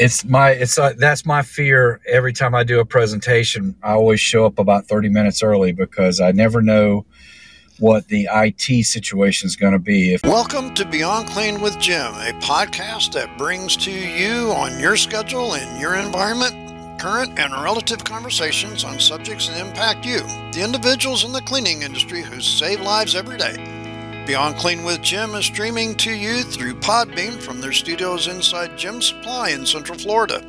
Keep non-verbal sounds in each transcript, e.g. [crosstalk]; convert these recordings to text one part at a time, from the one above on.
it's my it's uh, that's my fear every time I do a presentation. I always show up about 30 minutes early because I never know what the IT situation is going to be. If- Welcome to Beyond Clean with Gem, a podcast that brings to you on your schedule and your environment current and relative conversations on subjects that impact you, the individuals in the cleaning industry who save lives every day. Beyond Clean with Gem is streaming to you through Podbean from their studios inside Gem Supply in Central Florida.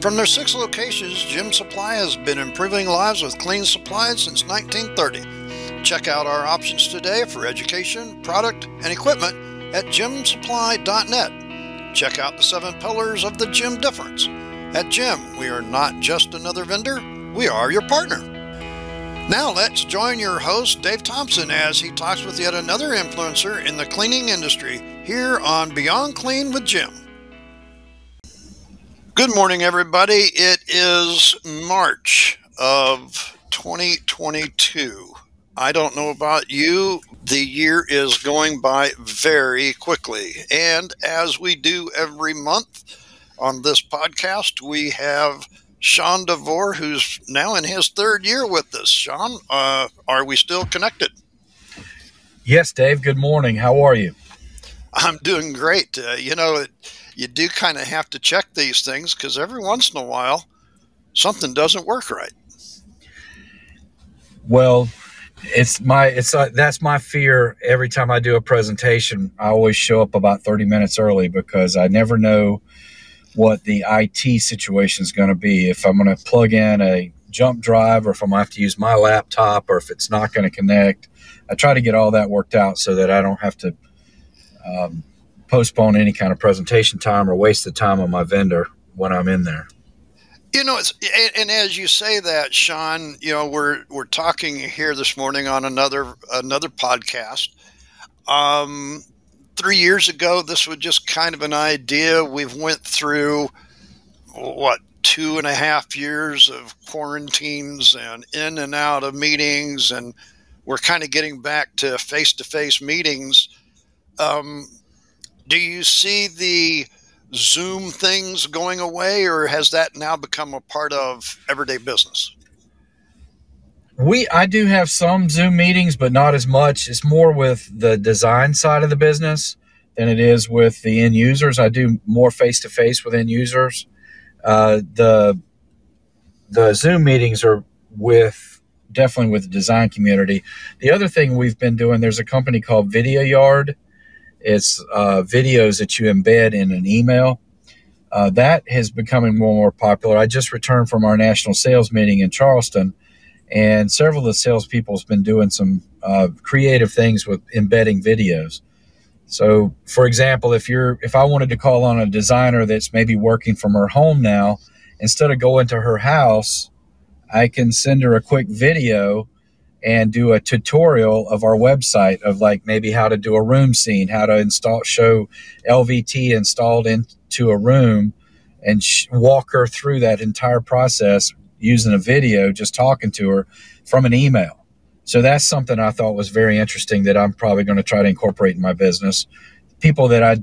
From their six locations, Gem Supply has been improving lives with clean supplies since 1930. Check out our options today for education, product, and equipment at gemsupply.net. Check out the seven pillars of the Gem difference. At Gem, we are not just another vendor, we are your partner. Now let's join your host, Dave Thompson, as he talks with yet another influencer in the cleaning industry here on Beyond Clean with Gem. Good morning, everybody. It is March of 2022. I don't know about you, the year is going by very quickly. And as we do every month on this podcast, we have Sean DeVore, who's now in his third year with us. Sean, uh, are we still connected? Yes, Dave. Good morning. How are you? I'm doing great. Uh, you know, you do kind of have to check these things because every once in a while, something doesn't work right. Well, it's my it's uh, that's my fear every time I do a presentation. I always show up about 30 minutes early because I never know what the IT situation is going to be. If I'm going to plug in a jump drive or if I'm going to have to use my laptop or if it's not going to connect, I try to get all that worked out so that I don't have to um, postpone any kind of presentation time or waste the time of my vendor when I'm in there. You know, it's and, as you say that, Sean, you know, we're we're talking here this morning on another another podcast. Um, three years ago, this was just kind of an idea. We've went through what two and a half years of quarantines and in and out of meetings, and we're kind of getting back to face to face meetings. Um, do you see the Zoom things going away, or has that now become a part of everyday business? We I do have some Zoom meetings, but not as much. It's more with the design side of the business than it is with the end users. I do more face to face with end users. Uh, the the Zoom meetings are with definitely with the design community. The other thing we've been doing, there's a company called Vidyard. It's uh, videos that you embed in an email. Uh, that is becoming more and more popular. I just returned from our national sales meeting in Charleston and several of the salespeople have been doing some uh, creative things with embedding videos. So, for example, if you're if I wanted to call on a designer that's maybe working from her home now, instead of going to her house, I can send her a quick video and do a tutorial of our website of like maybe how to do a room scene, how to install show LVT installed into a room and sh- walk her through that entire process using a video, just talking to her from an email. So that's something I thought was very interesting that I'm probably going to try to incorporate in my business. People that I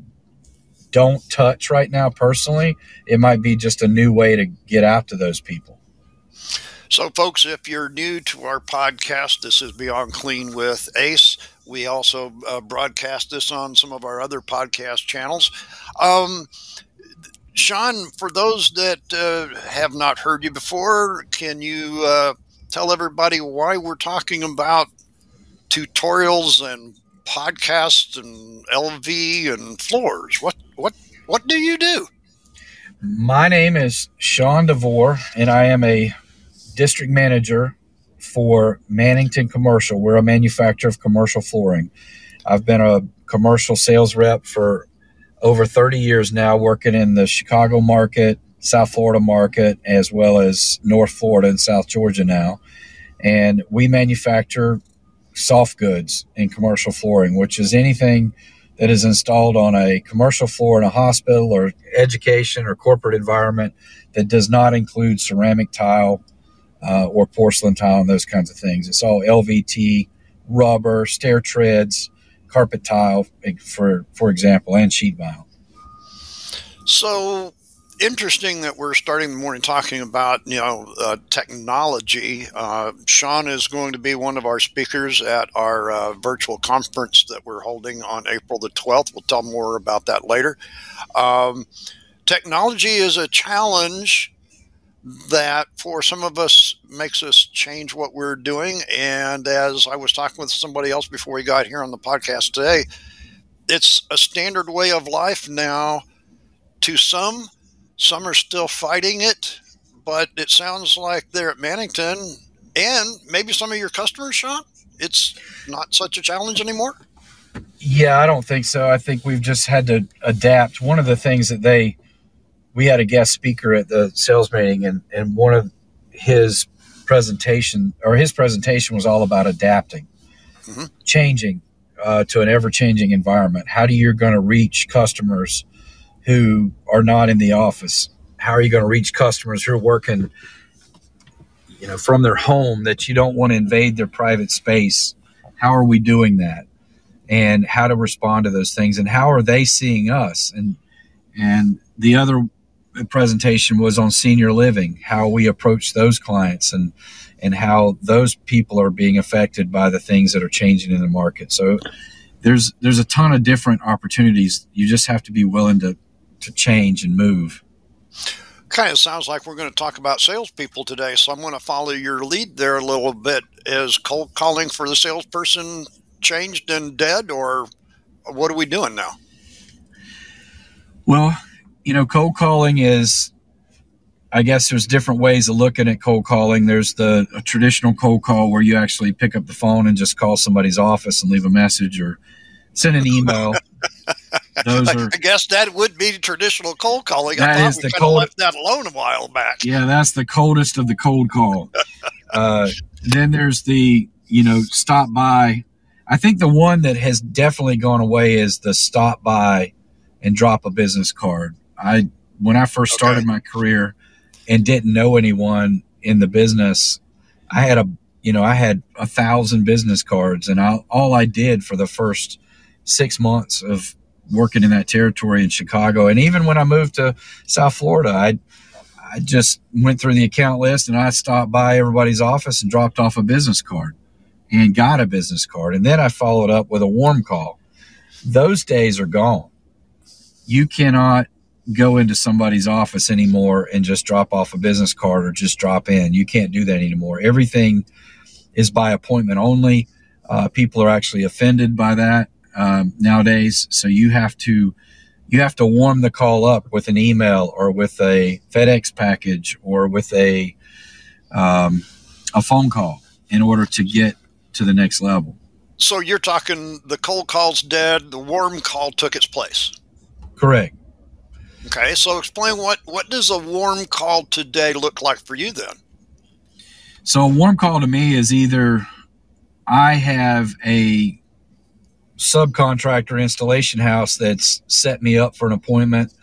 don't touch right now personally, it might be just a new way to get out to those people. So, folks, if you're new to our podcast, this is Beyond Clean with Ace. We also uh, broadcast this on some of our other podcast channels. Um, Sean, for those that uh, have not heard you before, can you uh, tell everybody why we're talking about tutorials and podcasts and LV and floors? What what what do you do? My name is Sean DeVore, and I am a district manager for Mannington Commercial. We're a manufacturer of commercial flooring. I've been a commercial sales rep for over 30 years now working in the Chicago market, South Florida market, as well as North Florida and South Georgia now. And we manufacture soft goods in commercial flooring, which is anything that is installed on a commercial floor in a hospital or education or corporate environment that does not include ceramic tile uh, or porcelain tile and those kinds of things. It's all LVT, rubber, stair treads, carpet tile, for for example, and sheet vinyl. So, interesting that we're starting the morning talking about you know uh, technology. Uh, Sean is going to be one of our speakers at our uh, virtual conference that we're holding on April the 12th. We'll tell more about that later. Um, technology is a challenge that for some of us makes us change what we're doing. And as I was talking with somebody else before we got here on the podcast today, it's a standard way of life now to some some are still fighting it, but it sounds like they're at Mannington and maybe some of your customers, Sean. It's not such a challenge anymore. Yeah, I don't think so. I think we've just had to adapt. One of the things that they, we had a guest speaker at the sales meeting, and and one of his presentation or his presentation was all about adapting, mm-hmm. changing uh, to an ever changing environment. How do you going to reach customers who are not in the office? How are you going to reach customers who are working, you know, from their home that you don't want to invade their private space? How are we doing that? And how to respond to those things and how are they seeing us? And and the other presentation was on senior living, how we approach those clients and and how those people are being affected by the things that are changing in the market. So there's there's a ton of different opportunities. You just have to be willing to to change and move. Kind of sounds like we're going to talk about salespeople today. So I'm going to follow your lead there a little bit. Is cold calling for the salesperson changed and dead, or what are we doing now? Well, you know, cold calling is, I guess there's different ways of looking at cold calling. There's the traditional cold call where you actually pick up the phone and just call somebody's office and leave a message or send an email. [laughs] Those are, I guess that would be traditional cold calling. That I is the cold. Left that alone a while back. Yeah, that's the coldest of the cold call. [laughs] uh, then there's the you know stop by. I think the one that has definitely gone away is the stop by and drop a business card. I when I first started okay. my career and didn't know anyone in the business, I had a you know I had a thousand business cards, and I, all I did for the first six months of working in that territory in Chicago. And even when I moved to South Florida, I I just went through the account list and I stopped by everybody's office and dropped off a business card and got a business card. And then I followed up with a warm call. Those days are gone. You cannot go into somebody's office anymore and just drop off a business card or just drop in. You can't do that anymore. Everything is by appointment only. Uh, people are actually offended by that um, nowadays. So you have to you have to warm the call up with an email or with a FedEx package or with a um, a phone call in order to get to the next level. So you're talking the cold call's dead, the warm call took its place. Correct. Okay, so explain what what does a warm call today look like for you then? So a warm call to me is either I have a subcontractor installation house that's set me up for an appointment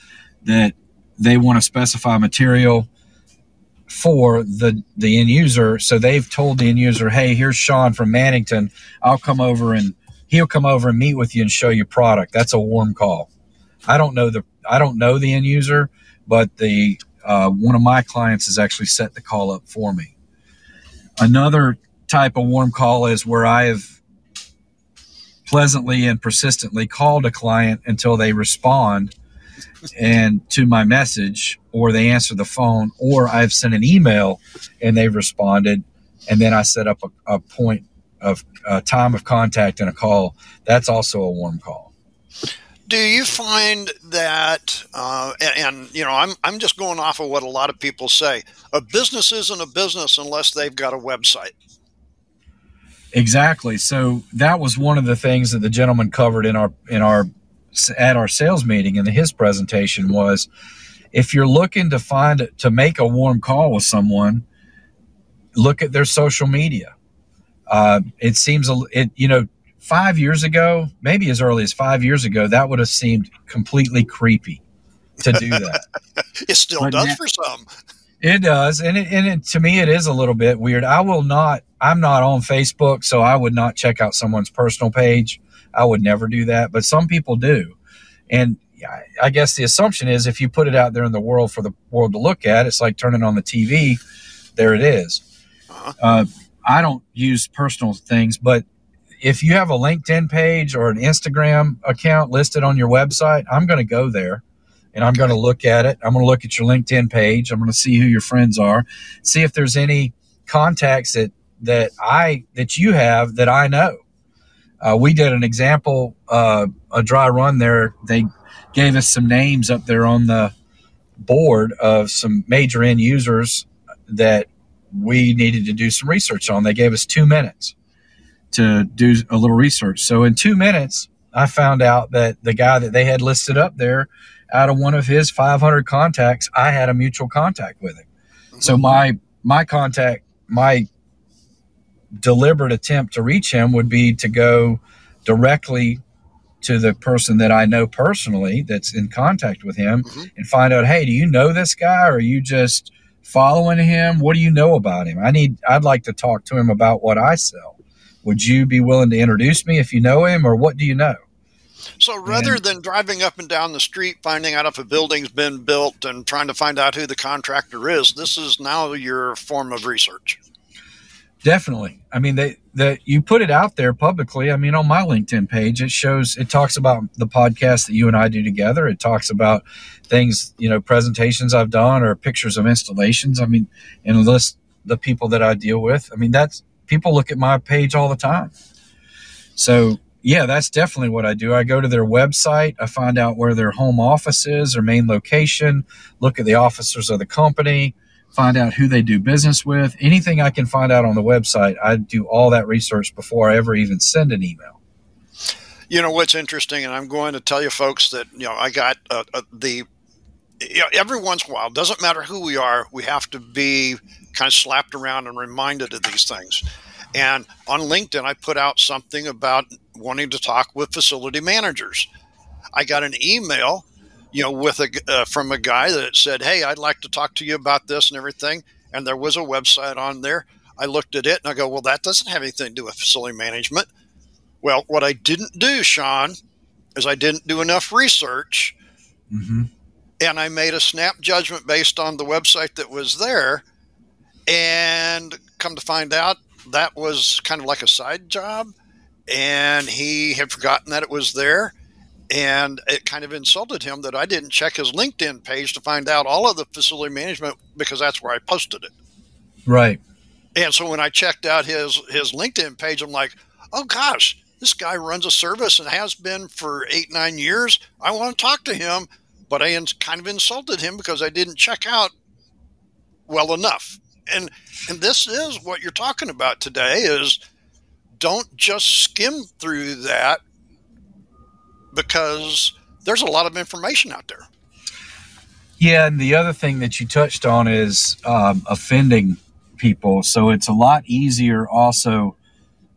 that they want to specify material for the the end user. So they've told the end user hey here's sean from mannington. I'll come over and he'll come over and meet with you and show you product. That's a warm call i don't know the i don't know the end user but the uh, one of my clients has actually set the call up for me another type of warm call is where i have pleasantly and persistently called a client until they respond and to my message or they answer the phone or I've sent an email and they've responded and then I set up a, a point of time of contact and a call. That's also a warm call. Do you find that, uh, and, and you know, I'm I'm just going off of what a lot of people say. A business isn't a business unless they've got a website. Exactly. So that was one of the things that the gentleman covered in our in our at our sales meeting in his presentation was if you're looking to find to make a warm call with someone, look at their social media. Uh, it seems it you know five years ago, maybe as early as five years ago, that would have seemed completely creepy to do that. [laughs] it still but does now, for some. It does, and it, and it, to me, it is a little bit weird. I will not. I'm not on Facebook, so I would not check out someone's personal page. I would never do that, but some people do, and I guess the assumption is if you put it out there in the world for the world to look at, it's like turning on the TV. There it is. Uh-huh. Uh, I don't use personal things, but if you have a LinkedIn page or an Instagram account listed on your website, I'm going to go there and I'm going to look at it. I'm going to look at your LinkedIn page. I'm going to see who your friends are, see if there's any contacts that that I that you have that I know. Uh, we did an example, uh, a dry run there. They gave us some names up there on the board of some major end users that we needed to do some research on. They gave us two minutes to do a little research. So in two minutes, I found out that the guy that they had listed up there, out of one of his 500 contacts, I had a mutual contact with him. So mm-hmm. my my contact, my deliberate attempt to reach him would be to go directly to the person that I know personally that's in contact with him mm-hmm. and find out, hey, do you know this guy or are you just following him? What do you know about him? I need I'd like to talk to him about what I sell. Would you be willing to introduce me if you know him, or what do you know? So rather and, than driving up and down the street, finding out if a building's been built and trying to find out who the contractor is, this is now your form of research. Definitely. I mean, they that you put it out there publicly. I mean, on my LinkedIn page, it shows it talks about the podcast that you and I do together. It talks about things, you know, presentations I've done or pictures of installations. I mean, and list the people that I deal with. I mean, that's people look at my page all the time. So yeah, that's definitely what I do. I go to their website, I find out where their home office is, their main location, look at the officers of the company, find out who they do business with. Anything I can find out on the website, I do all that research before I ever even send an email. You know what's interesting, and I'm going to tell you folks that you know I got uh, uh, the you know, every once in a while, doesn't matter who we are, we have to be kind of slapped around and reminded of these things. And on LinkedIn, I put out something about wanting to talk with facility managers. I got an email, you know, with a uh, from a guy that said, "Hey, I'd like to talk to you about this and everything." And there was a website on there. I looked at it and I go, "Well, that doesn't have anything to do with facility management." Well, what I didn't do, Sean, is I didn't do enough research. Mm-hmm and I made a snap judgment based on the website that was there. And come to find out, that was kind of like a side job. And he had forgotten that it was there. And it kind of insulted him that I didn't check his LinkedIn page to find out all of the facility management because that's where I posted it. Right. And so when I checked out his his LinkedIn page, I'm like, oh gosh, this guy runs a service and has been for eight, nine years. I want to talk to him but I kind of insulted him because I didn't check out well enough. And and this is what you're talking about today is don't just skim through that because there's a lot of information out there. Yeah, and the other thing that you touched on is um, offending people. So it's a lot easier also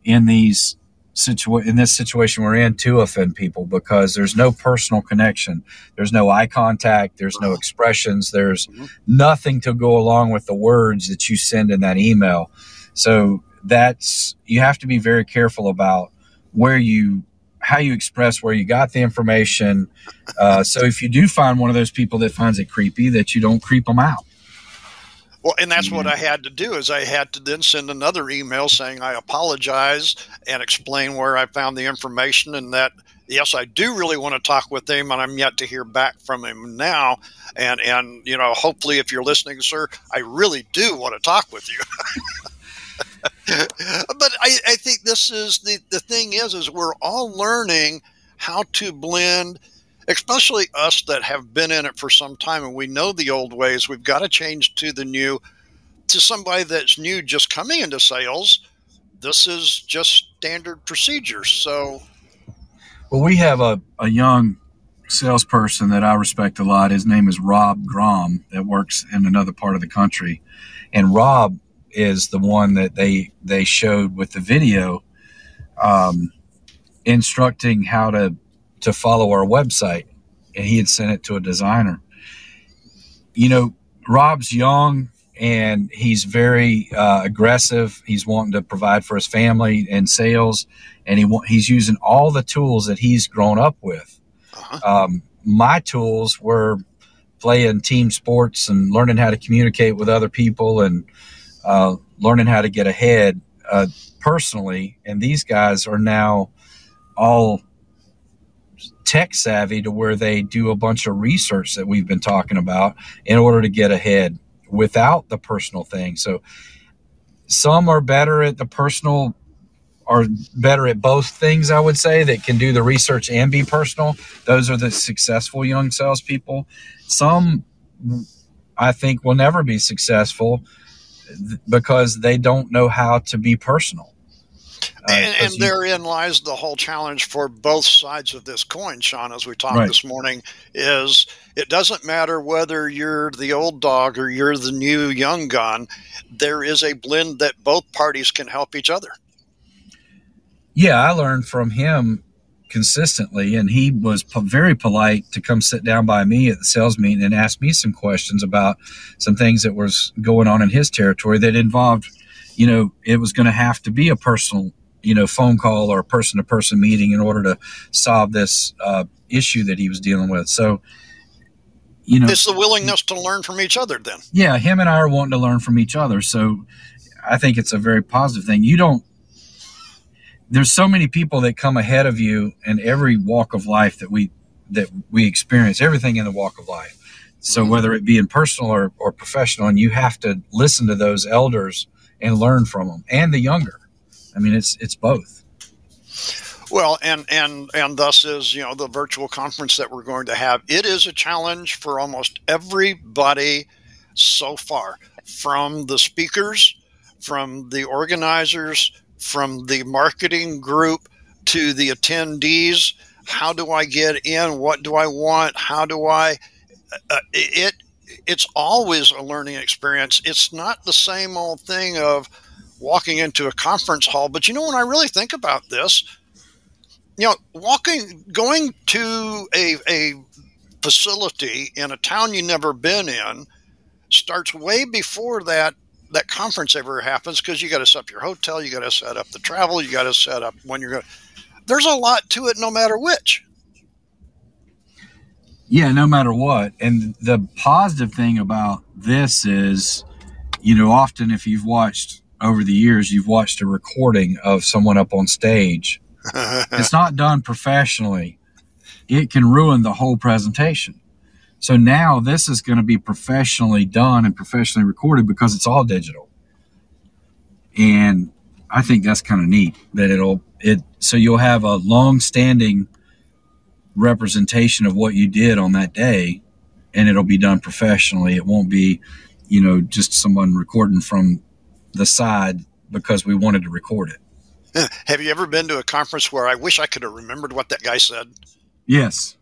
in these situa- in this situation we're in to offend people because there's no personal connection. There's no eye contact. There's no expressions. There's mm-hmm. nothing to go along with the words that you send in that email. So that's you have to be very careful about where you how you express where you got the information. Uh, so if you do find one of those people that finds it creepy that you don't creep them out well, and that's mm-hmm. what I had to do is I had to then send another email saying I apologize and explain where I found the information and that yes, I do really want to talk with him, and I'm yet to hear back from him now. And and you know, hopefully, if you're listening, sir, I really do want to talk with you. [laughs] but I, I think this is the the thing is is we're all learning how to blend especially us that have been in it for some time and we know the old ways. We've got to change to the new. To somebody that's new, just coming into sales, this is just standard procedure. So, well, we have a, a young salesperson that I respect a lot. His name is Rob Grom that works in another part of the country. And Rob is the one that they they showed with the video um, instructing how to to follow our website, and he had sent it to a designer. You know, Rob's young and he's very uh, aggressive. He's wanting to provide for his family and sales, and he he's using all the tools that he's grown up with. Uh-huh. Um, my tools were playing team sports and learning how to communicate with other people and uh, learning how to get ahead uh, personally. And these guys are now all tech savvy to where they do a bunch of research that we've been talking about in order to get ahead without the personal thing. So some are better at the personal are better at both things, I would say, that can do the research and be personal. Those are the successful young salespeople. Some, I think, will never be successful because they don't know how to be personal. Uh, and, and therein lies the whole challenge for both sides of this coin, Sean, as we talked right. this morning, is it doesn't matter whether you're the old dog or you're the new young gun. There is a blend that both parties can help each other yeah, I learned from him consistently, and he was po- very polite to come sit down by me at the sales meeting and ask me some questions about some things that was going on in his territory that involved, you know, it was going to have to be a personal, you know, phone call or a person to person meeting in order to solve this uh, issue that he was dealing with. So, you know, it's the willingness to learn from each other. Then, yeah, him and I are wanting to learn from each other. So, I think it's a very positive thing. You don't there's so many people that come ahead of you in every walk of life that we that we experience everything in the walk of life so mm-hmm. whether it be in personal or, or professional and you have to listen to those elders and learn from them and the younger i mean it's it's both well and and and thus is you know the virtual conference that we're going to have it is a challenge for almost everybody so far from the speakers from the organizers from the marketing group to the attendees. How do I get in? What do I want? How do I? Uh, it it's always a learning experience. It's not the same old thing of walking into a conference hall. But you know, when I really think about this, you know, walking, going to a, a facility in a town you've never been in starts way before that that conference ever happens because you got to set up your hotel, you got to set up the travel, you got to set up when you're going. There's a lot to it, no matter which. Yeah, no matter what. And the positive thing about this is, you know, often if you've watched over the years, you've watched a recording of someone up on stage. [laughs] it's not done professionally. It can ruin the whole presentation. So now this is going to be professionally done and professionally recorded because it's all digital. And I think that's kind of neat that it'll it so you'll have a long standing representation of what you did on that day and it'll be done professionally. It won't be, you know, just someone recording from the side because we wanted to record it. Have you ever been to a conference where I wish I could have remembered what that guy said? Yes.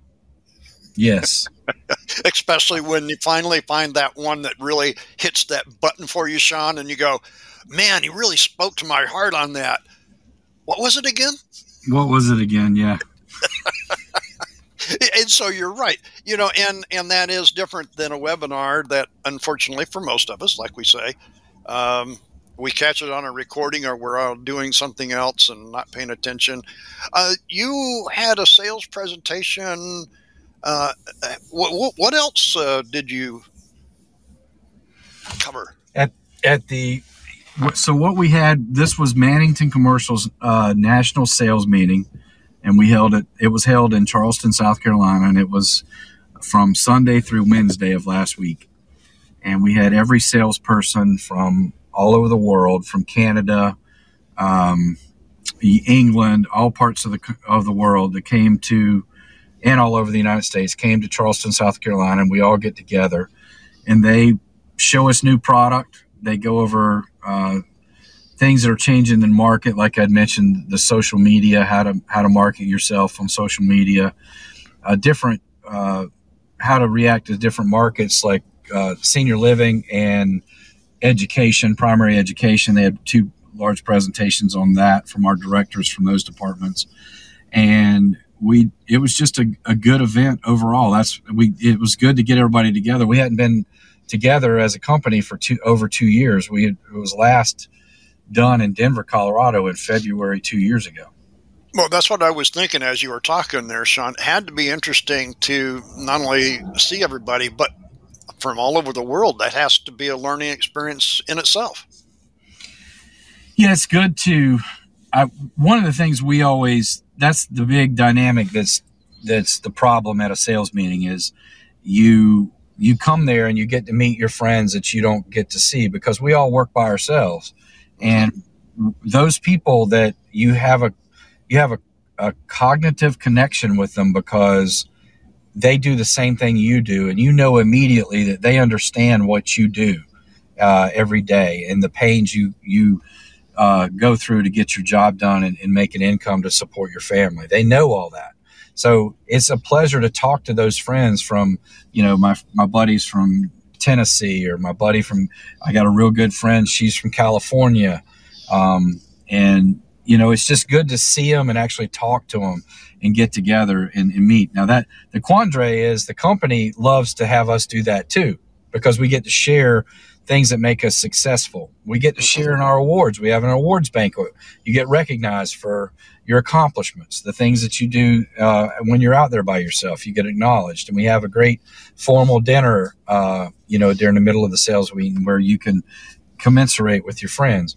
Yes. [laughs] Especially when you finally find that one that really hits that button for you, Sean, and you go, man, he really spoke to my heart on that. What was it again? What was it again? Yeah. [laughs] and so you're right you know and and that is different than a webinar that unfortunately for most of us like we say um, we catch it on a recording or we're out doing something else and not paying attention uh, you had a sales presentation uh, what, what else uh, did you cover at at the? So what we had this was Mannington Commercials uh, national sales meeting, and we held it. It was held in Charleston, South Carolina, and it was from Sunday through Wednesday of last week. And we had every salesperson from all over the world, from Canada, um, England, all parts of the of the world that came to and all over the United States came to Charleston, South Carolina, and we all get together and they show us new product. They go over uh, things that are changing in the market, like I'd mentioned, the social media, how to how to market yourself on social media, uh, different uh, how to react to different markets like uh, senior living and education, primary education. They had two large presentations on that from our directors from those departments, and we it was just a, a good event overall. That's we it was good to get everybody together. We hadn't been together as a company for two over two years. We had, it was last done in Denver, Colorado, in February two years ago. Well, that's what I was thinking as you were talking there, Sean. It had to be interesting to not only see everybody, but from all over the world. That has to be a learning experience in itself. Yeah, it's good to. I, one of the things we always that's the big dynamic that's that's the problem at a sales meeting is you you come there and you get to meet your friends that you don't get to see because we all work by ourselves and those people that you have a you have a, a cognitive connection with them because they do the same thing you do and you know immediately that they understand what you do uh, every day and the pains you you uh, go through to get your job done and, and make an income to support your family. They know all that. So it's a pleasure to talk to those friends from you know my my buddies from Tennessee or my buddy from I got a real good friend she's from California um, and you know, it's just good to see them and actually talk to them and get together and, and meet. Now that the quandary is the company loves to have us do that too, because we get to share things that make us successful. We get to share in our awards. We have an awards banquet. You get recognized for your accomplishments, the things that you do uh, when you're out there by yourself. You get acknowledged, and we have a great formal dinner, uh, you know, during the middle of the sales meeting where you can commensurate with your friends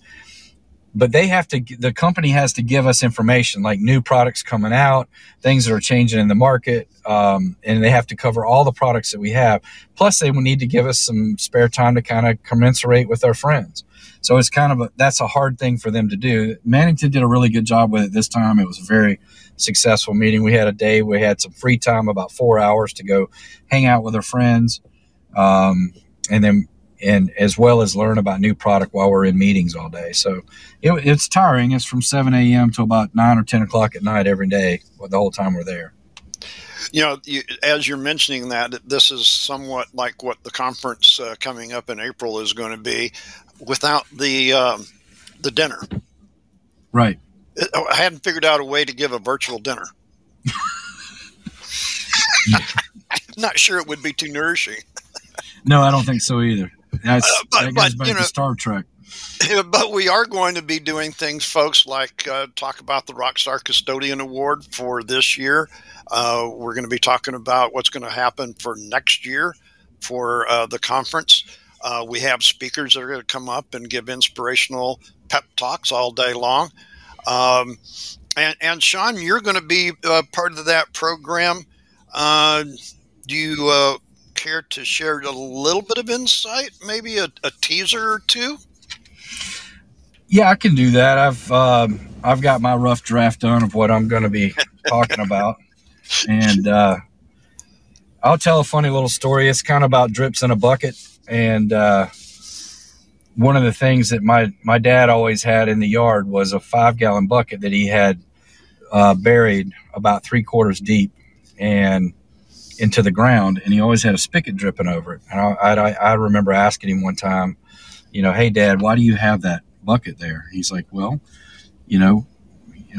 but they have to the company has to give us information like new products coming out things that are changing in the market um, and they have to cover all the products that we have. Plus they need to give us some spare time to kind of commensurate with our friends. So it's kind of a, that's a hard thing for them to do. Mannington did a really good job with it this time. It was a very successful meeting. We had a day we had some free time about four hours to go hang out with our friends um, and then and as well as learn about new product while we're in meetings all day. So it, it's tiring. It's from 7 a.m. to about 9 or 10 o'clock at night every day the whole time we're there. You know, you, as you're mentioning that, this is somewhat like what the conference uh, coming up in April is going to be without the um, the dinner. Right. I hadn't figured out a way to give a virtual dinner. I'm [laughs] [laughs] Not sure it would be too nourishing. no, I don't think so either. That's, uh, but, that goes but, back you know, to Star Trek. [laughs] But we are going to be doing things, folks, like uh, talk about the Rockstar Custodian Award for this year. Uh, we're going to be talking about what's going to happen for next year for uh, the conference. Uh, we have speakers that are going to come up and give inspirational pep talks all day long. Um, and, and, Sean, you're going to be uh, part of that program. Uh, do you care to share a little bit of insight, maybe a, a teaser or two? Yeah, I can do that. I've um, I've got my rough draft done of what I'm going to be [laughs] talking about, and uh, I'll tell a funny little story. It's kind of about drips in a bucket, and uh, one of the things that my my dad always had in the yard was a five gallon bucket that he had uh, buried about three quarters deep, and into the ground, and he always had a spigot dripping over it. And I, I, I remember asking him one time, you know, hey, Dad, why do you have that bucket there? He's like, well, you know,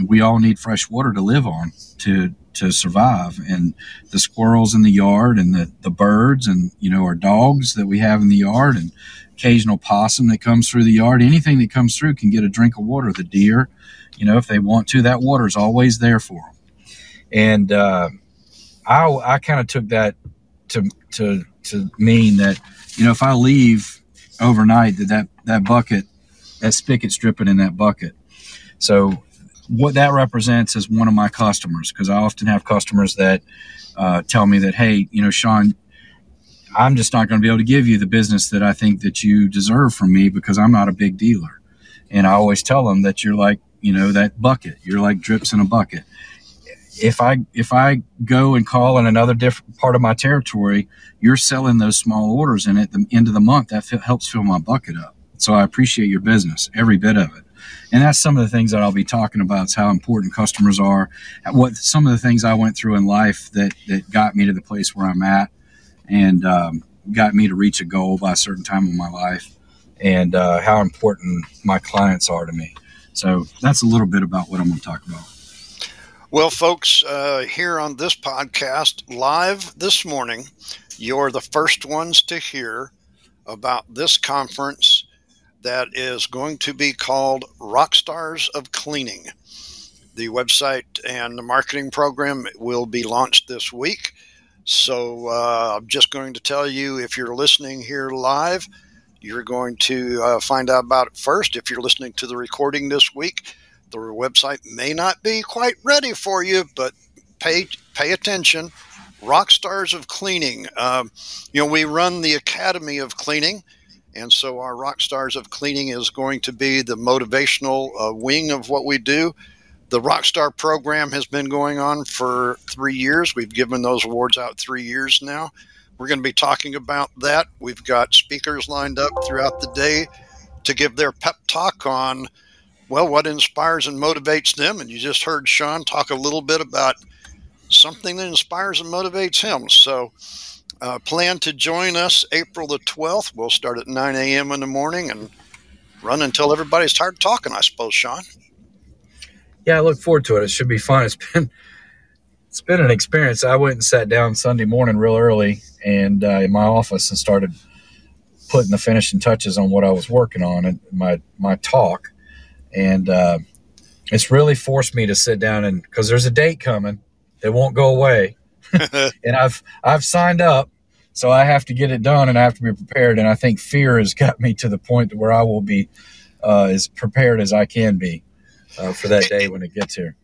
we all need fresh water to live on to to survive and the squirrels in the yard and the, the birds and you know our dogs that we have in the yard and occasional possum that comes through the yard anything that comes through can get a drink of water the deer you know if they want to that water is always there for them and uh, I I kind of took that to to to mean that you know if I leave overnight that that that bucket that spigot's dripping in that bucket. So what that represents is one of my customers because I often have customers that uh, tell me that hey you know Sean I'm just not going to be able to give you the business that I think that you deserve from me because I'm not a big dealer. And I always tell them that you're like, you know, that bucket. You're like drips in a bucket if I if I go and call in another different part of my territory, you're selling those small orders, and at the end of the month, that f- helps fill my bucket up. So I appreciate your business, every bit of it. And that's some of the things that I'll be talking about. Is how important customers are. What some of the things I went through in life that that got me to the place where I'm at, and um, got me to reach a goal by a certain time in my life, and uh, how important my clients are to me. So that's a little bit about what I'm going to talk about. Well, folks, uh, here on this podcast, live this morning, you're the first ones to hear about this conference that is going to be called Rockstars of Cleaning. The website and the marketing program will be launched this week. So uh, I'm just going to tell you if you're listening here live, you're going to uh, find out about it first. If you're listening to the recording this week, the website may not be quite ready for you, but pay pay attention. Rock stars of cleaning. Um, you know, we run the Academy of Cleaning, and so our Rock Stars of Cleaning is going to be the motivational uh, wing of what we do. The Rockstar program has been going on for three years. We've given those awards out three years now. We're going to be talking about that. We've got speakers lined up throughout the day to give their pep talk on, well, what inspires and motivates them. And you just heard Sean talk a little bit about something that inspires and motivates him. So, uh, plan to join us April the 12th. We'll start at 9 a.m. in the morning and run until everybody's tired talking, I suppose, Sean. Yeah, I look forward to it. It should be fun. It's been it's been an experience. I went and sat down Sunday morning real early and uh, in my office and started putting the finishing touches on what I was working on and my my talk, and uh, it's really forced me to sit down and because there's a date coming that won't go away, [laughs] and I've I've signed up, so I have to get it done and I have to be prepared. And I think fear has got me to the point where I will be uh, as prepared as I can be uh, for that day when it gets here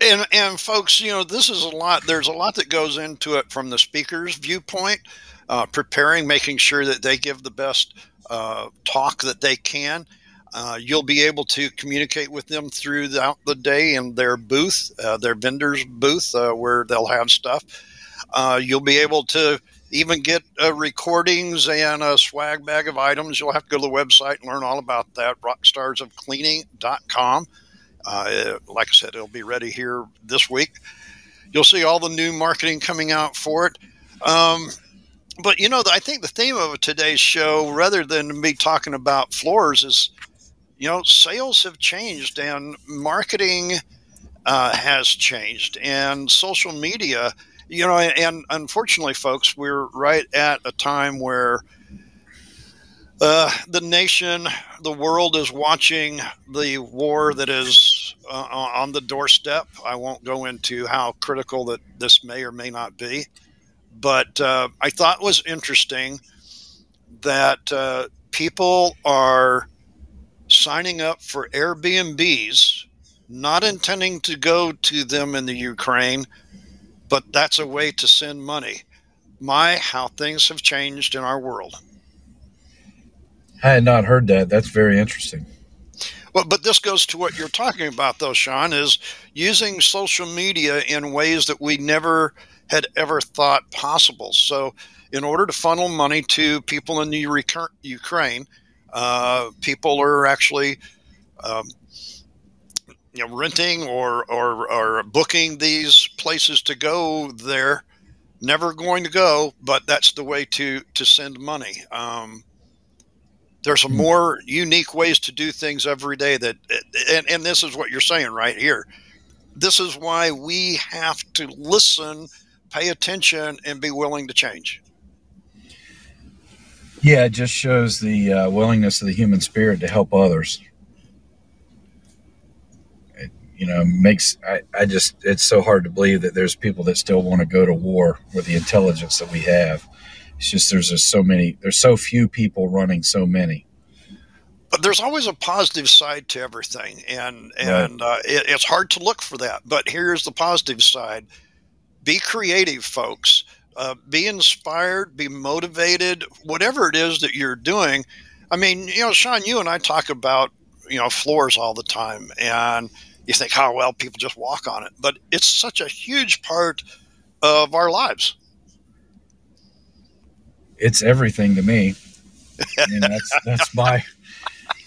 and and folks, you know, this is a lot. There's a lot that goes into it from the speaker's viewpoint, uh, preparing, making sure that they give the best uh, talk that they can. Uh, you'll be able to communicate with them throughout the day in their booth, uh, their vendor's booth, uh, where they'll have stuff. Uh, you'll be able to even get recordings and a swag bag of items. You'll have to go to the website and learn all about that. Rockstarsofcleaning.com. Uh, like I said, it'll be ready here this week. You'll see all the new marketing coming out for it. Um, but you know, I think the theme of today's show, rather than me talking about floors, is you know, sales have changed and marketing uh, has changed, and social media. You know, and unfortunately, folks, we're right at a time where uh, the nation, the world is watching the war that is uh, on the doorstep. I won't go into how critical that this may or may not be, but uh, I thought was interesting that uh, people are signing up for Airbnbs, not intending to go to them in the Ukraine, but that's a way to send money. My, how things have changed in our world. I had not heard that. That's very interesting. Well, but this goes to what you're talking about, though, Sean, is using social media in ways that we never had ever thought possible. So, in order to funnel money to people in the Ukraine, uh, people are actually um, you know, renting or, or, or booking these places to go there. Never going to go, but that's the way to to send money. Um, there's some hmm. more unique ways to do things every day that and, and this is what you're saying right here this is why we have to listen pay attention and be willing to change yeah it just shows the uh, willingness of the human spirit to help others it, you know makes I, I just it's so hard to believe that there's people that still want to go to war with the intelligence that we have it's just there's just so many. There's so few people running so many. But there's always a positive side to everything, and and right. uh, it, it's hard to look for that. But here's the positive side: be creative, folks. Uh, be inspired, be motivated, whatever it is that you're doing. I mean, you know, Sean, you and I talk about you know floors all the time, and you think, oh well, people just walk on it, but it's such a huge part of our lives it's everything to me. and that's [laughs] that's my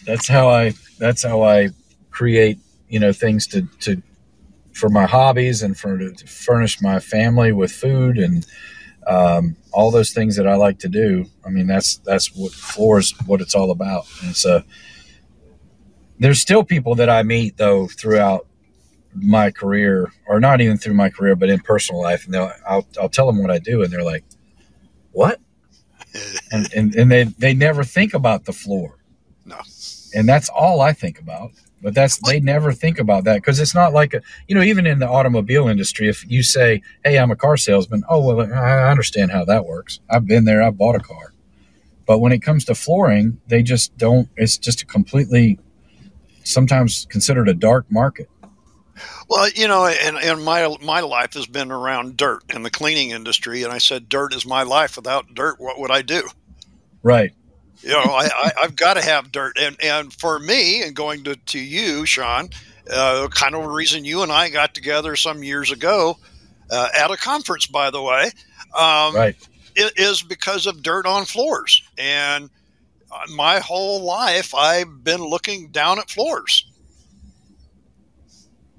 that's how I that's how I create you know things to to for my hobbies and for to furnish my family with food and um, all those things that I like to do. I mean that's that's what floors what it's all about. And so there's still people that I meet though throughout my career, or not even through my career, but in personal life, and they'll I'll, I'll tell them what I do, and they're like, "What? [laughs] and, and, and they, they never think about the floor. No. And that's all I think about. But that's they never think about that because it's not like a you know even in the automobile industry if you say hey I'm a car salesman oh well I understand how that works I've been there I bought a car but when it comes to flooring they just don't it's just a completely sometimes considered a dark market well, you know, and, and my my life has been around dirt in the cleaning industry, and I said, "Dirt is my life. Without dirt, what would I do?" Right. You know, I, I have got to have dirt, and and for me, and going to to you, Sean, uh, kind of a reason you and I got together some years ago uh, at a conference, by the way, um, right, is because of dirt on floors, and uh, my whole life I've been looking down at floors.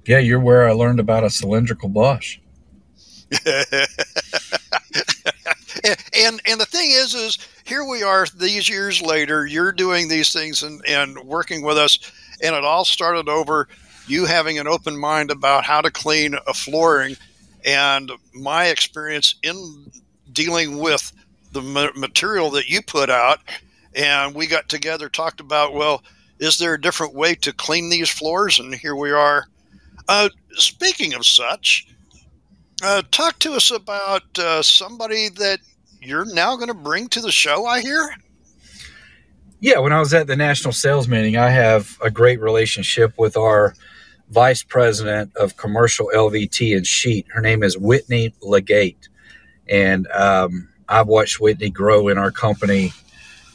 Yeah, you're where I learned about a cylindrical brush. [laughs] and and the thing is is here we are these years later you're doing these things and, and working with us and it all started over you having an open mind about how to clean a flooring. And my experience in dealing with the material that you put out and we got together talked about well is there a different way to clean these floors? And here we are. Uh, speaking of such, uh, talk to us about uh, somebody that you're now going to bring to the show. I hear. Yeah, when I was at the national sales meeting, I have a great relationship with our vice president of commercial LVT and sheet. Her name is Whitney Legate, and um, I've watched Whitney grow in our company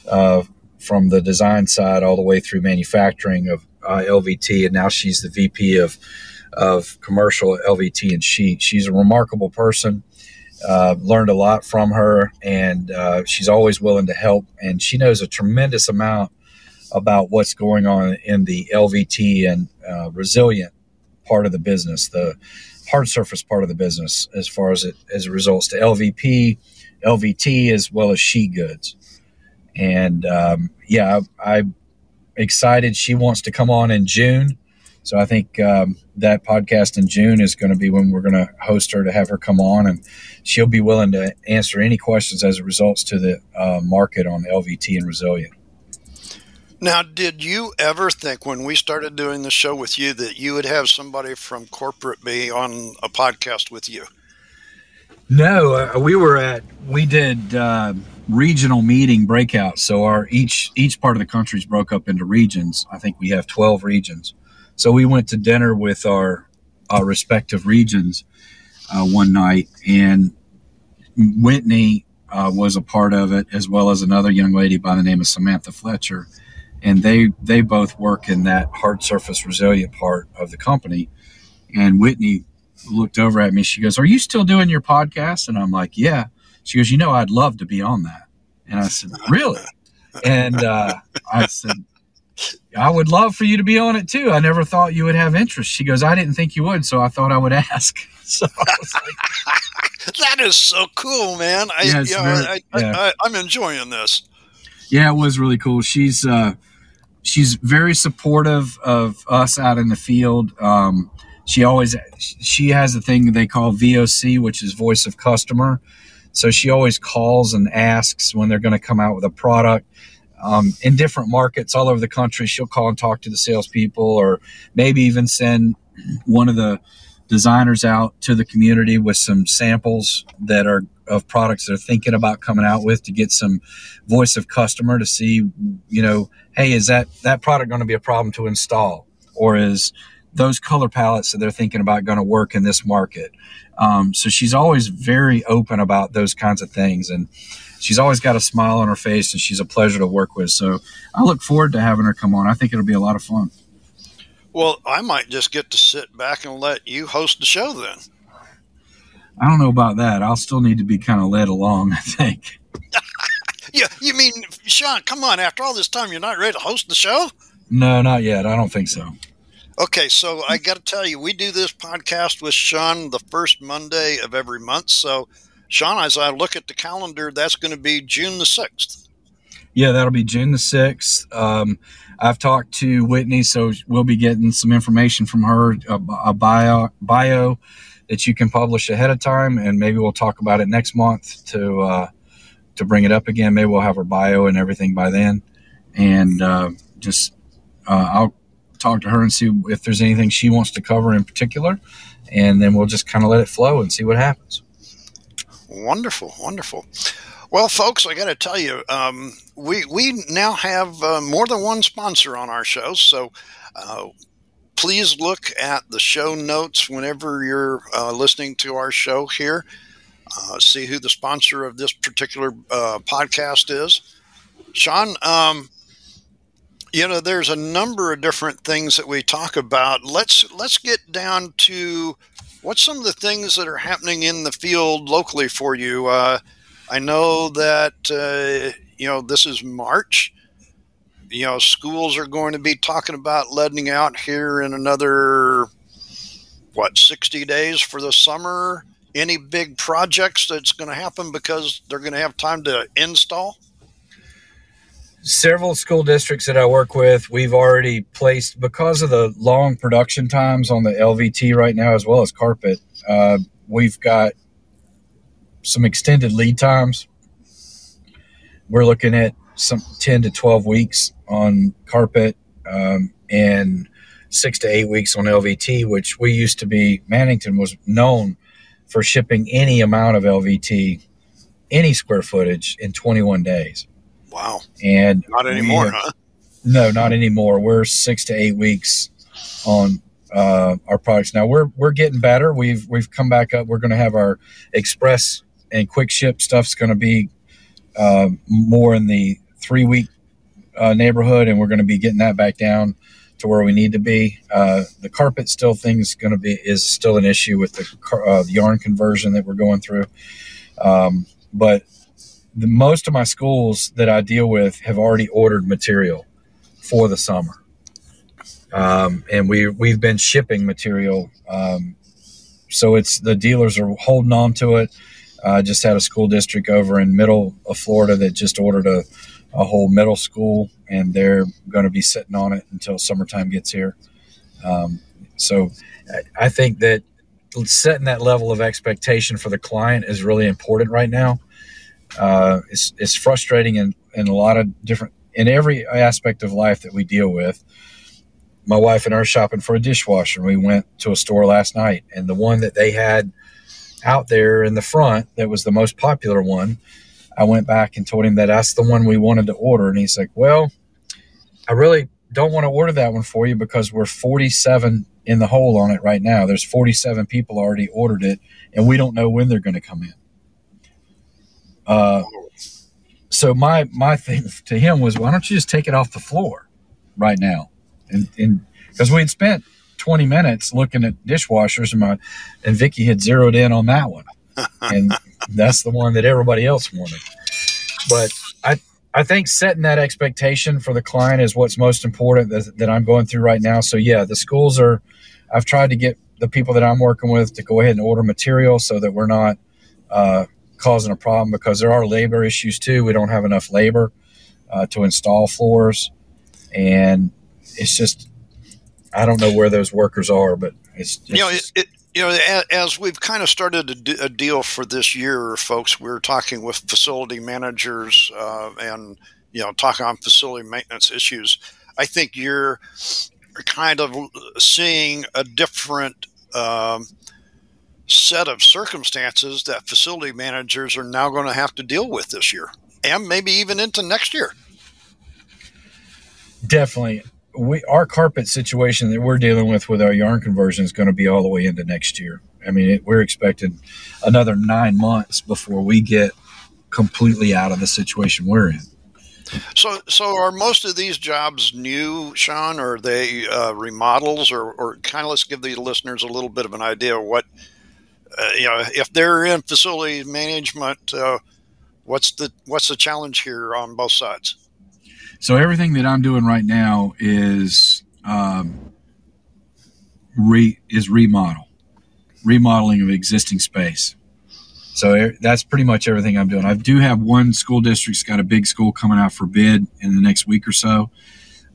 uh, from the design side all the way through manufacturing of uh, LVT, and now she's the VP of of commercial LVT and sheet. She's a remarkable person. Uh, learned a lot from her, and uh, she's always willing to help. And she knows a tremendous amount about what's going on in the LVT and uh, resilient part of the business, the hard surface part of the business, as far as it as it results to LVP, LVT, as well as sheet goods. And um, yeah, I, I'm excited. She wants to come on in June so I think um, that podcast in June is going to be when we're going to host her to have her come on, and she'll be willing to answer any questions as it results to the uh, market on LVT and resilient. Now, did you ever think when we started doing the show with you that you would have somebody from corporate be on a podcast with you? No, uh, we were at we did uh, regional meeting breakouts. So our each each part of the country is broke up into regions. I think we have twelve regions, so we went to dinner with our, our respective regions uh, one night, and Whitney uh, was a part of it, as well as another young lady by the name of Samantha Fletcher. And they they both work in that hard surface resilient part of the company. And Whitney looked over at me. She goes, "Are you still doing your podcast?" And I'm like, "Yeah." She goes, "You know, I'd love to be on that." And I said, "Really?" And uh, I said, I would love for you to be on it too. I never thought you would have interest. She goes, I didn't think you would, so I thought I would ask. [laughs] So I like, [laughs] that is so cool, man. I, yeah, you know, very, I, yeah. I, am enjoying this. Yeah, it was really cool. She's uh, she's very supportive of us out in the field. Um, she always she has a thing they call VOC, which is voice of customer. So she always calls and asks when they're going to come out with a product um, in different markets all over the country. She'll call and talk to the salespeople, or maybe even send one of the designers out to the community with some samples that are of products they're thinking about coming out with to get some voice of customer to see, you know, hey, is that that product going to be a problem to install, or is those color palettes that they're thinking about going to work in this market? Um, so she's always very open about those kinds of things, and she's always got a smile on her face and she's a pleasure to work with. So I look forward to having her come on. I think it'll be a lot of fun. Well, I might just get to sit back and let you host the show then. I don't know about that. I'll still need to be kind of led along, [laughs] I think. [laughs] yeah, you mean, Sean, come on, after all this time, you're not ready to host the show? No, not yet. I don't think so. Okay, so I got to tell you, we do this podcast with Sean the first Monday of every month. So Sean, as I look at the calendar, that's going to be June the 6th. Yeah, that'll be June the 6th. Um, I've talked to Whitney, so we'll be getting some information from her, a, a bio, bio that you can publish ahead of time, and maybe we'll talk about it next month to uh, to bring it up again. Maybe we'll have her bio and everything by then, and uh, just uh, I'll talk to her and see if there's anything she wants to cover in particular, and then we'll just kind of let it flow and see what happens. Wonderful, wonderful. Well, folks, I got to tell you, um, we we now have uh, more than one sponsor on our show, so uh, please look at the show notes whenever you're uh, listening to our show here. Uh, see who the sponsor of this particular uh, podcast is. Sean, um, you know, there's a number of different things that we talk about. Let's let's get down to what's some of the things that are happening in the field locally for you. Uh, I know that uh, you know this is March. You know, schools are going to be talking about letting out here in another what 60 days for the summer. Any big projects that's going to happen because they're going to have time to install? Several school districts that I work with, we've already placed because of the long production times on the LVT right now, as well as carpet. Uh, we've got some extended lead times. We're looking at some 10 to 12 weeks on carpet um, and six to eight weeks on LVT, which we used to be, Mannington was known for shipping any amount of LVT, any square footage in 21 days. Wow. And not anymore, have, huh? No, not anymore. We're six to eight weeks on uh, our products now. We're we're getting better. We've we've come back up. We're going to have our express and quick ship stuff's going to be uh, more in the three week uh, neighborhood, and we're going to be getting that back down to where we need to be. Uh, the carpet still thing's going to be is still an issue with the, uh, the yarn conversion that we're going through, um, but the most of my schools that I deal with have already ordered material for the summer, um, and we we've been shipping material. Um, so it's the dealers are holding on to it. I uh, just had a school district over in middle of Florida that just ordered a, a whole middle school, and they're going to be sitting on it until summertime gets here. Um, so I think that setting that level of expectation for the client is really important right now uh, it's, it's frustrating in, in a lot of different in every aspect of life that we deal with my wife and I are shopping for a dishwasher. We went to a store last night, and the one that they had out there in the front that was the most popular one, I went back and told him that that's the one we wanted to order. And he's like, Well, I really don't want to order that one for you because we're 47 in the hole on it right now. There's 47 people already ordered it, and we don't know when they're going to come in. Uh, so my my thing to him was, why don't you just take it off the floor right now? And because we had spent 20 minutes looking at dishwashers, and my and Vicky had zeroed in on that one, [laughs] and that's the one that everybody else wanted. But I I think setting that expectation for the client is what's most important that, that I'm going through right now. So yeah, the schools are. I've tried to get the people that I'm working with to go ahead and order material so that we're not uh, causing a problem because there are labor issues too. We don't have enough labor uh, to install floors, and it's just I don't know where those workers are, but it's, it's you know it, it, you know as we've kind of started a, a, deal for this year, folks. We're talking with facility managers uh, and you know talking on facility maintenance issues. I think you're kind of seeing a different um, set of circumstances that facility managers are now going to have to deal with this year and maybe even into next year. Definitely. We our carpet situation that we're dealing with with our yarn conversion is going to be all the way into next year. I mean, it, we're expecting another 9 months before we get completely out of the situation we're in. So, so are most of these jobs new, Sean, or are they uh, remodels, or, or kind of let's give the listeners a little bit of an idea of what uh, you know, if they're in facility management, uh, what's the what's the challenge here on both sides? So everything that I'm doing right now is um, re is remodel, remodeling of existing space. So that's pretty much everything I'm doing. I do have one school district's got a big school coming out for bid in the next week or so,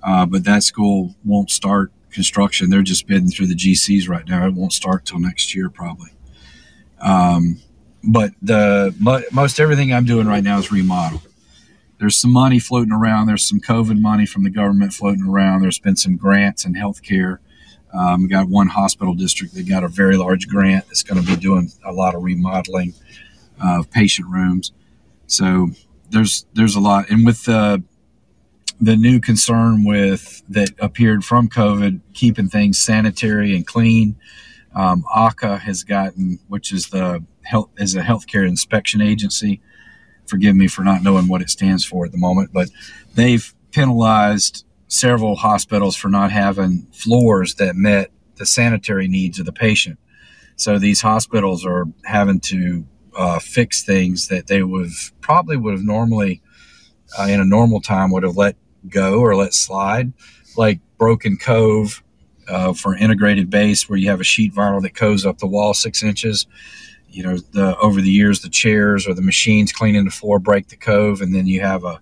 uh, but that school won't start construction. They're just bidding through the GCs right now. It won't start till next year probably. Um, but the most everything I'm doing right now is remodel. there's some money floating around. There's some COVID money from the government floating around. There's been some grants in healthcare. Um, got one hospital district that got a very large grant that's going to be doing a lot of remodeling of patient rooms. So there's there's a lot, and with the the new concern with that appeared from COVID, keeping things sanitary and clean. Um, AHCA has gotten, which is the health is a healthcare inspection agency. Forgive me for not knowing what it stands for at the moment, but they've penalized several hospitals for not having floors that met the sanitary needs of the patient. So these hospitals are having to uh, fix things that they would probably would have normally uh, in a normal time would have let go or let slide, like Broken Cove uh, for integrated base, where you have a sheet vinyl that goes up the wall six inches. You know, the over the years, the chairs or the machines cleaning the floor break the cove, and then you have a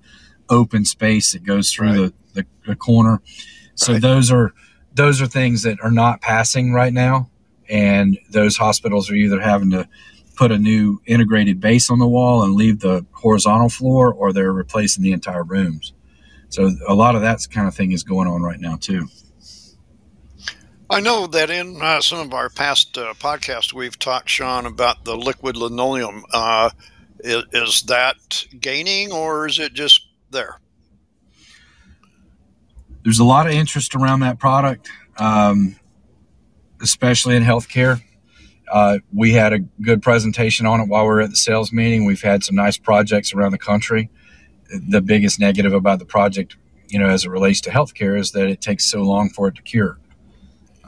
open space that goes through right. the, the, the, corner. So right. those are those are things that are not passing right now, and those hospitals are either having to put a new integrated base on the wall and leave the horizontal floor, or they're replacing the entire rooms. So a lot of that kind of thing is going on right now too. I know that in uh, some of our past uh, podcasts, we've talked, Sean, about the liquid linoleum. Uh, is, is, that gaining or is it just there? There's a lot of interest around that product, um, especially in healthcare. Uh, we had a good presentation on it while we were at the sales meeting. We've had some nice projects around the country the biggest negative about the project, you know, as it relates to healthcare, is that it takes so long for it to cure.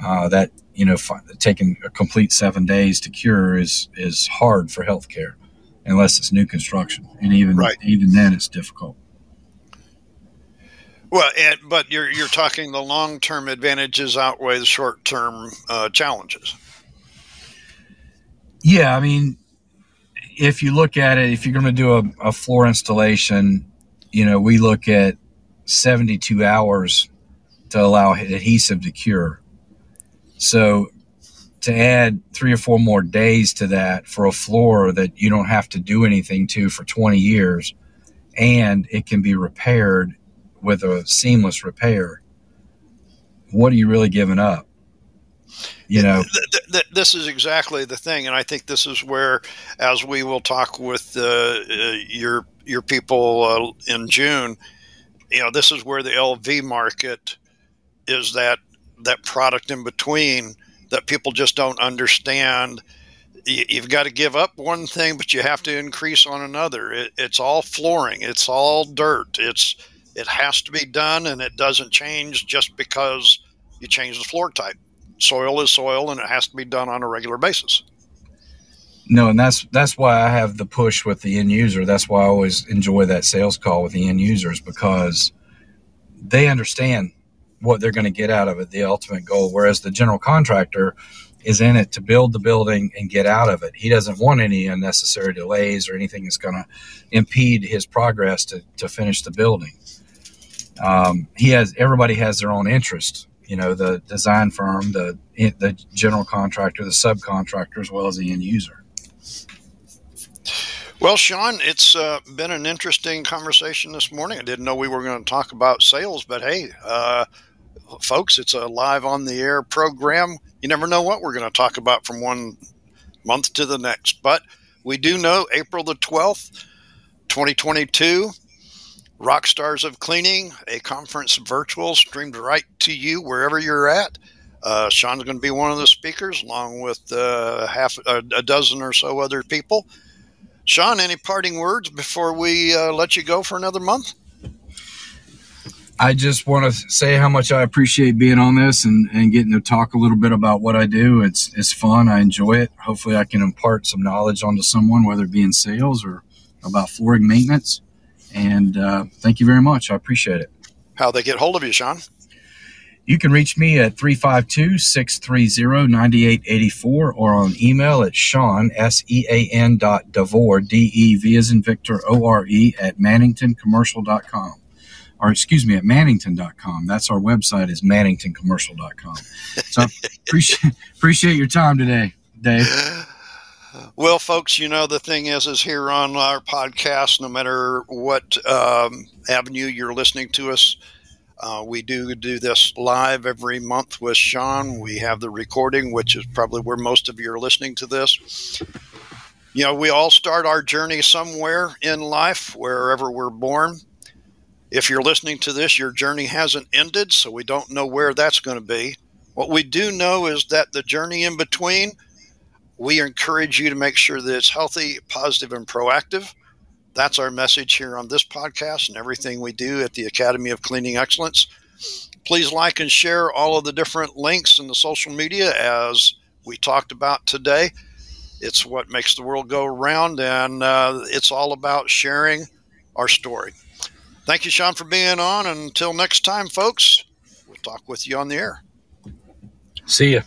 Uh, that you know, f- taking a complete seven days to cure is is hard for healthcare, unless it's new construction, and even right. even then, it's difficult. Well, and, but you're you're talking the long term advantages outweigh the short term uh, challenges. Yeah, I mean, if you look at it, if you're going to do a, a floor installation, you know, we look at 72 hours to allow adhesive to cure. So to add three or four more days to that for a floor that you don't have to do anything to for 20 years and it can be repaired with a seamless repair, what are you really giving up? you know th- th- this is exactly the thing and i think this is where as we will talk with uh, uh, your your people uh, in june you know this is where the lv market is that that product in between that people just don't understand you've got to give up one thing but you have to increase on another it, it's all flooring it's all dirt it's it has to be done and it doesn't change just because you change the floor type soil is soil and it has to be done on a regular basis. No, and that's that's why I have the push with the end user. That's why I always enjoy that sales call with the end users because they understand what they're going to get out of it, the ultimate goal. Whereas the general contractor is in it to build the building and get out of it. He doesn't want any unnecessary delays or anything that's going to impede his progress to, to finish the building. Um, he has everybody has their own interest you know the design firm, the the general contractor, the subcontractor, as well as the end user. Well, Sean, it's uh, been an interesting conversation this morning. I didn't know we were going to talk about sales, but hey, uh, folks, it's a live on the air program. You never know what we're going to talk about from one month to the next. But we do know April the 12th, 2022, Rock Stars of Cleaning, a conference virtual streamed right to you wherever you're at. Uh, Sean's going to be one of the speakers, along with uh, half a, a, dozen or so other people. Sean, any parting words before we uh, let you go for another month? I just want to say how much I appreciate being on this and, and getting to talk a little bit about what I do. It's it's fun. I enjoy it. Hopefully, I can impart some knowledge onto someone, whether it be in sales or about flooring maintenance. And uh, thank you very much. I appreciate it. How they get hold of you, Sean? You can reach me at 352 630 9884 or on email at Sean, S E A N dot Devore, D E V as in Victor, O R E, at manningtoncommercial.com. Or excuse me, at mannington.com. That's our website, is manningtoncommercial.com. So I appreciate, [laughs] appreciate your time today, Dave. [sighs] Well, folks, you know the thing is, is here on our podcast, no matter what um, avenue you're listening to us, uh, we do do this live every month with Sean. We have the recording, which is probably where most of you are listening to this. You know, we all start our journey somewhere in life, wherever we're born. If you're listening to this, your journey hasn't ended, so we don't know where that's going to be. What we do know is that the journey in between, we encourage you to make sure that it's healthy, positive, and proactive. That's our message here on this podcast and everything we do at the Academy of Cleaning Excellence. Please like and share all of the different links in the social media as we talked about today. It's what makes the world go around, and uh, it's all about sharing our story. Thank you, Sean, for being on. Until next time, folks, we'll talk with you on the air. See ya.